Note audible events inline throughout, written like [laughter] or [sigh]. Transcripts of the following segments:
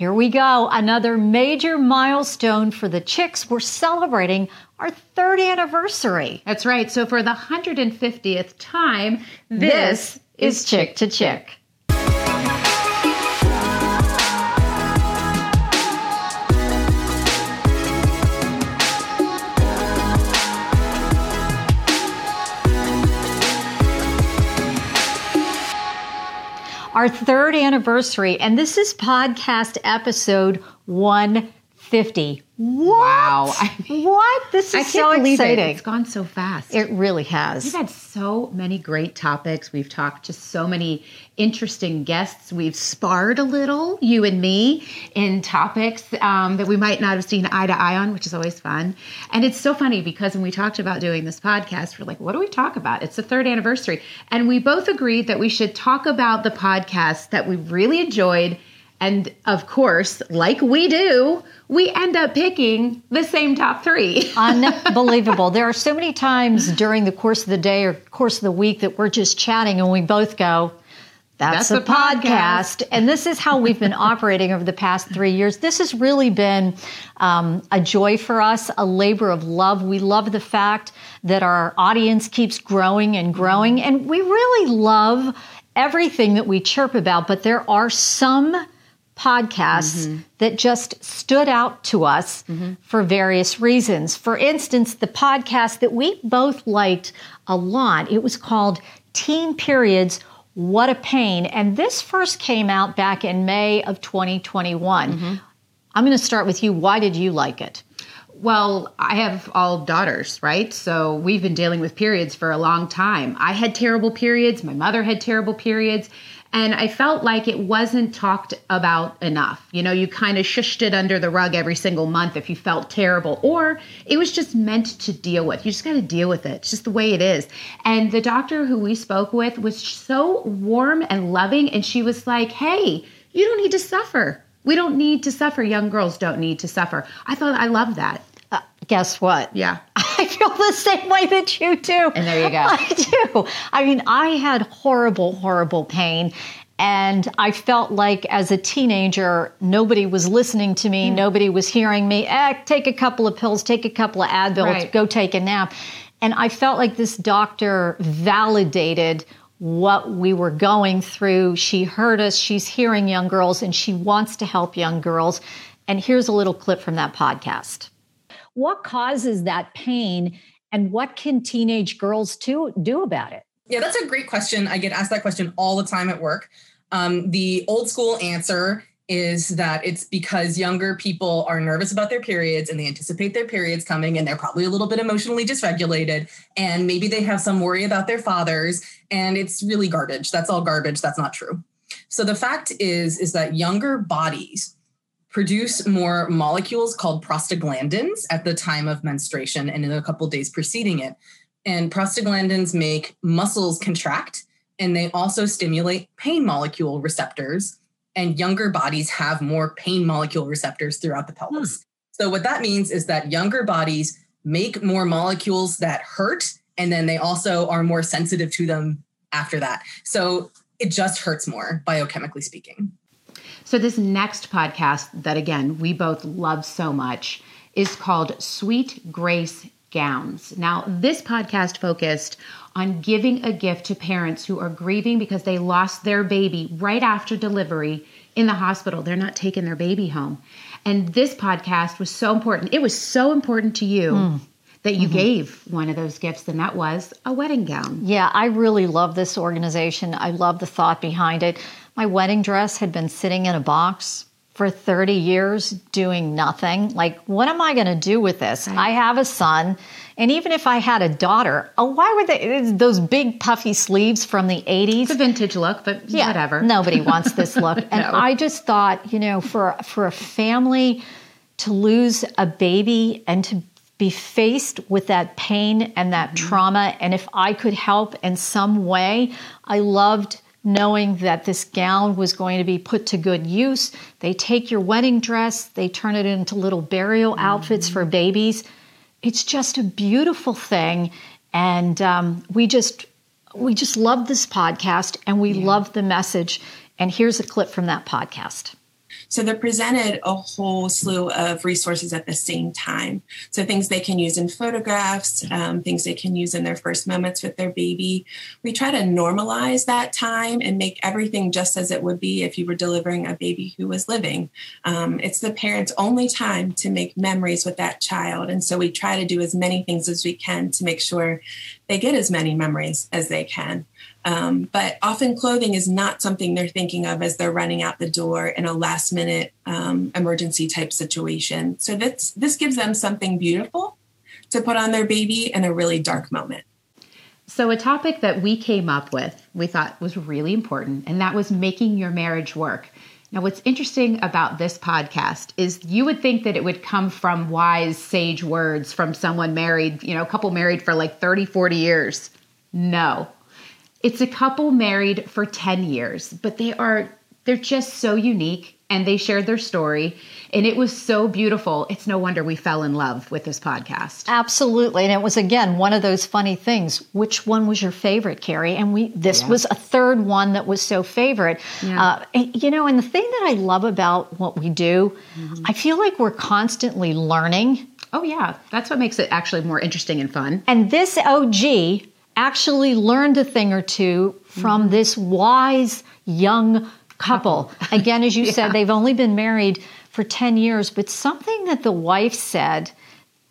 Here we go. Another major milestone for the chicks. We're celebrating our third anniversary. That's right. So for the 150th time, this, this is Chick to Chick. Our third anniversary, and this is podcast episode 150. What? Wow. [laughs] I mean, what? This is so exciting. It. It's gone so fast. It really has. We've had so many great topics. We've talked to so many interesting guests. We've sparred a little, you and me, in topics um, that we might not have seen eye to eye on, which is always fun. And it's so funny because when we talked about doing this podcast, we're like, what do we talk about? It's the third anniversary. And we both agreed that we should talk about the podcast that we really enjoyed and of course, like we do, we end up picking the same top three. [laughs] Unbelievable. There are so many times during the course of the day or course of the week that we're just chatting and we both go, that's, that's a podcast. podcast. And this is how we've been [laughs] operating over the past three years. This has really been um, a joy for us, a labor of love. We love the fact that our audience keeps growing and growing. And we really love everything that we chirp about, but there are some podcasts mm-hmm. that just stood out to us mm-hmm. for various reasons. For instance, the podcast that we both liked a lot, it was called Teen Periods What a Pain. And this first came out back in May of 2021. Mm-hmm. I'm going to start with you. Why did you like it? Well, I have all daughters, right? So we've been dealing with periods for a long time. I had terrible periods. My mother had terrible periods. And I felt like it wasn't talked about enough. You know, you kind of shushed it under the rug every single month if you felt terrible, or it was just meant to deal with. You just got to deal with it. It's just the way it is. And the doctor who we spoke with was so warm and loving. And she was like, hey, you don't need to suffer. We don't need to suffer. Young girls don't need to suffer. I thought I loved that. Uh, guess what? Yeah. Feel the same way that you do. And there you go. [laughs] I do. I mean, I had horrible, horrible pain. And I felt like as a teenager, nobody was listening to me, mm. nobody was hearing me. Eh, take a couple of pills, take a couple of Advil, right. go take a nap. And I felt like this doctor validated what we were going through. She heard us, she's hearing young girls, and she wants to help young girls. And here's a little clip from that podcast. What causes that pain, and what can teenage girls to do about it? Yeah, that's a great question. I get asked that question all the time at work. Um, the old school answer is that it's because younger people are nervous about their periods and they anticipate their periods coming and they're probably a little bit emotionally dysregulated and maybe they have some worry about their fathers and it's really garbage that's all garbage that's not true so the fact is is that younger bodies produce more molecules called prostaglandins at the time of menstruation and in a couple days preceding it and prostaglandins make muscles contract and they also stimulate pain molecule receptors and younger bodies have more pain molecule receptors throughout the pelvis. Hmm. So what that means is that younger bodies make more molecules that hurt and then they also are more sensitive to them after that. So it just hurts more biochemically speaking. So this next podcast that again we both love so much is called Sweet Grace Gowns. Now, this podcast focused on giving a gift to parents who are grieving because they lost their baby right after delivery in the hospital. They're not taking their baby home. And this podcast was so important. It was so important to you. Mm. That you mm-hmm. gave one of those gifts, and that was a wedding gown. Yeah, I really love this organization. I love the thought behind it. My wedding dress had been sitting in a box for 30 years doing nothing. Like, what am I going to do with this? Right. I have a son. And even if I had a daughter, oh, why were they those big puffy sleeves from the 80s? It's a vintage look, but yeah, whatever. [laughs] Nobody wants this look. [laughs] And no. I just thought, you know, for for a family to lose a baby and to be faced with that pain and that mm-hmm. trauma and if I could help in some way, I loved knowing that this gown was going to be put to good use. They take your wedding dress, they turn it into little burial mm-hmm. outfits for babies. It's just a beautiful thing, and um, we just we just love this podcast and we yeah. love the message. And here's a clip from that podcast. So they're presented a whole slew of resources at the same time. So things they can use in photographs, um, things they can use in their first moments with their baby. We try to normalize that time and make everything just as it would be if you were delivering a baby who was living. Um, it's the parent's only time to make memories with that child. And so we try to do as many things as we can to make sure they get as many memories as they can. Um, but often clothing is not something they're thinking of as they're running out the door in a last minute um, emergency type situation. So this this gives them something beautiful to put on their baby in a really dark moment. So a topic that we came up with, we thought was really important, and that was making your marriage work. Now, what's interesting about this podcast is you would think that it would come from wise, sage words from someone married, you know, a couple married for like 30, 40 years. No, it's a couple married for 10 years, but they are they're just so unique and they shared their story and it was so beautiful. It's no wonder we fell in love with this podcast. Absolutely. And it was again one of those funny things. Which one was your favorite, Carrie? And we this yeah. was a third one that was so favorite. Yeah. Uh, you know, and the thing that I love about what we do, mm-hmm. I feel like we're constantly learning. Oh yeah, that's what makes it actually more interesting and fun. And this OG actually learned a thing or two from mm-hmm. this wise young couple. [laughs] Again, as you yeah. said, they've only been married for 10 years, but something that the wife said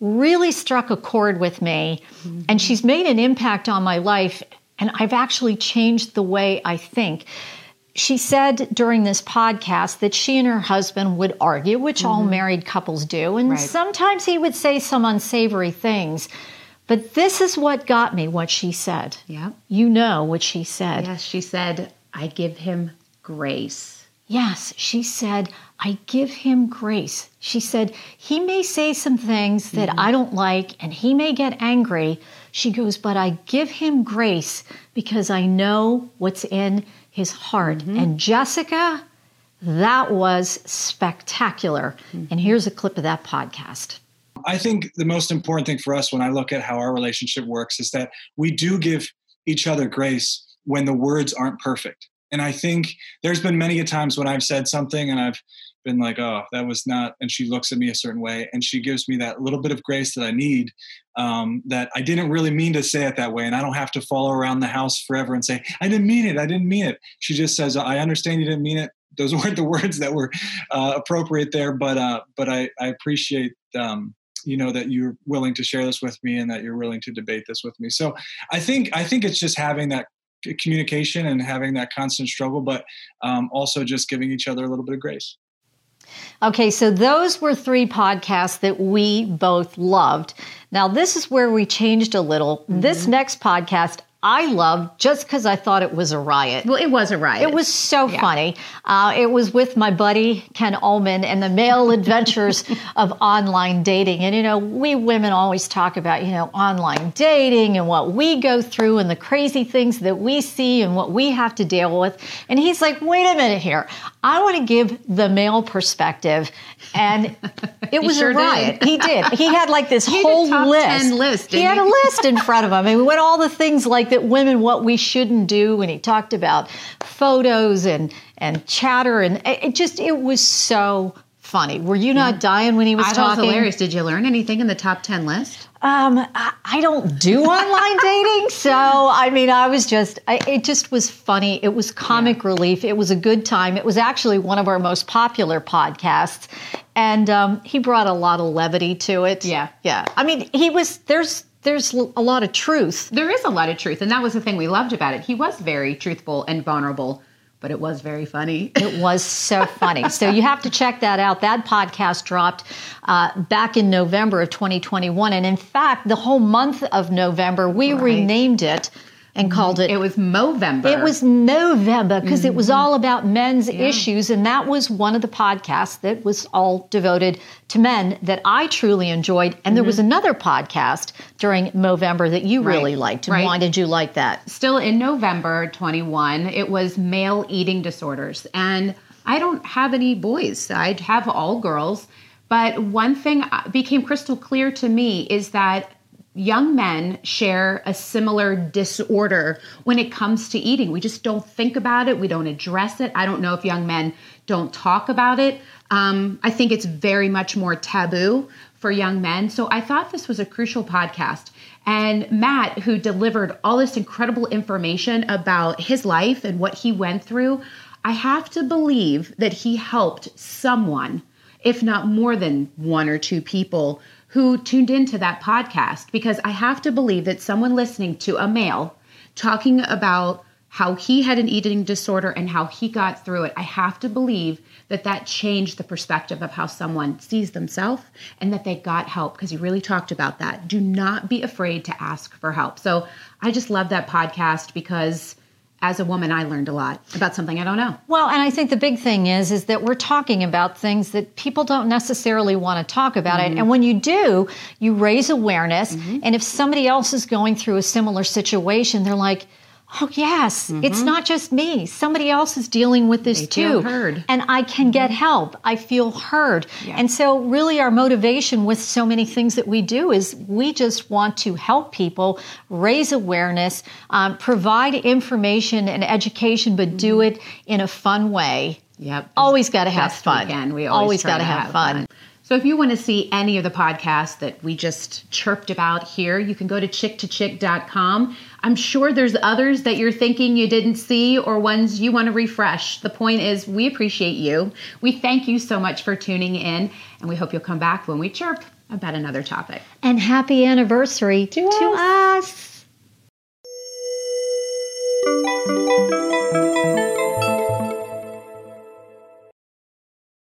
really struck a chord with me. Mm-hmm. And she's made an impact on my life. And I've actually changed the way I think. She said during this podcast that she and her husband would argue, which mm-hmm. all married couples do. And right. sometimes he would say some unsavory things. But this is what got me what she said. Yeah. You know what she said. Yes, she said, I give him grace. Yes, she said, I give him grace. She said, he may say some things that mm-hmm. I don't like and he may get angry. She goes, but I give him grace because I know what's in his heart. Mm-hmm. And Jessica, that was spectacular. Mm-hmm. And here's a clip of that podcast. I think the most important thing for us when I look at how our relationship works is that we do give each other grace when the words aren't perfect. And I think there's been many a times when I've said something and I've been like, oh, that was not, and she looks at me a certain way and she gives me that little bit of grace that I need um, that I didn't really mean to say it that way. And I don't have to follow around the house forever and say, I didn't mean it. I didn't mean it. She just says, I understand you didn't mean it. Those [laughs] weren't the words that were uh, appropriate there, but uh, but I, I appreciate um, you know that you're willing to share this with me and that you're willing to debate this with me so i think i think it's just having that communication and having that constant struggle but um, also just giving each other a little bit of grace Okay, so those were three podcasts that we both loved. Now, this is where we changed a little. Mm-hmm. This next podcast, I loved just because I thought it was a riot. Well, it was a riot. It was so yeah. funny. Uh, it was with my buddy Ken Ullman and the male adventures [laughs] of online dating. And, you know, we women always talk about, you know, online dating and what we go through and the crazy things that we see and what we have to deal with. And he's like, wait a minute here. I want to give the male perspective. And [laughs] it was sure a riot. Did. He did. He had like this [laughs] he whole list. list. He had a list in front of him. And we went all the things like that women what we shouldn't do. And he talked about photos and and chatter and it just it was so funny. Were you not dying when he was I talking? Was hilarious. Did you learn anything in the top ten list? Um, I, I don't do online dating, so I mean, I was just, I, it just was funny. It was comic yeah. relief. It was a good time. It was actually one of our most popular podcasts, and um, he brought a lot of levity to it. Yeah, yeah. I mean, he was there's there's a lot of truth. There is a lot of truth, and that was the thing we loved about it. He was very truthful and vulnerable but it was very funny. [laughs] it was so funny. So you have to check that out. That podcast dropped uh, back in November of 2021. And in fact, the whole month of November, we right. renamed it and called it. It was Movember. It was Movember because mm-hmm. it was mm-hmm. all about men's yeah. issues, and that was one of the podcasts that was all devoted to men that I truly enjoyed. And mm-hmm. there was mm-hmm. another podcast during Movember that you right. really liked. And right. why did you like that? Still in November 21, it was male eating disorders, and I don't have any boys. I have all girls. But one thing became crystal clear to me is that young men share a similar disorder when it comes to eating. We just don't think about it, we don't address it. I don't know if young men don't talk about it. Um, I think it's very much more taboo for young men. So I thought this was a crucial podcast. And Matt, who delivered all this incredible information about his life and what he went through, I have to believe that he helped someone, if not more than one or two people, who tuned into that podcast. Because I have to believe that someone listening to a male talking about how he had an eating disorder and how he got through it, I have to believe that that changed the perspective of how someone sees themselves and that they got help because he really talked about that. Do not be afraid to ask for help. So I just love that podcast because as a woman i learned a lot about something i don't know well and i think the big thing is is that we're talking about things that people don't necessarily want to talk about mm-hmm. it and when you do you raise awareness mm-hmm. and if somebody else is going through a similar situation they're like oh yes mm-hmm. it's not just me somebody else is dealing with this they too heard. and i can mm-hmm. get help i feel heard yeah. and so really our motivation with so many things that we do is we just want to help people raise awareness um, provide information and education but mm-hmm. do it in a fun way Yep. Always got to have fun. We, we always, always got to have, have fun. fun. So if you want to see any of the podcasts that we just chirped about here, you can go to chick2chick.com. I'm sure there's others that you're thinking you didn't see or ones you want to refresh. The point is we appreciate you. We thank you so much for tuning in and we hope you'll come back when we chirp about another topic. And happy anniversary to, to us. us.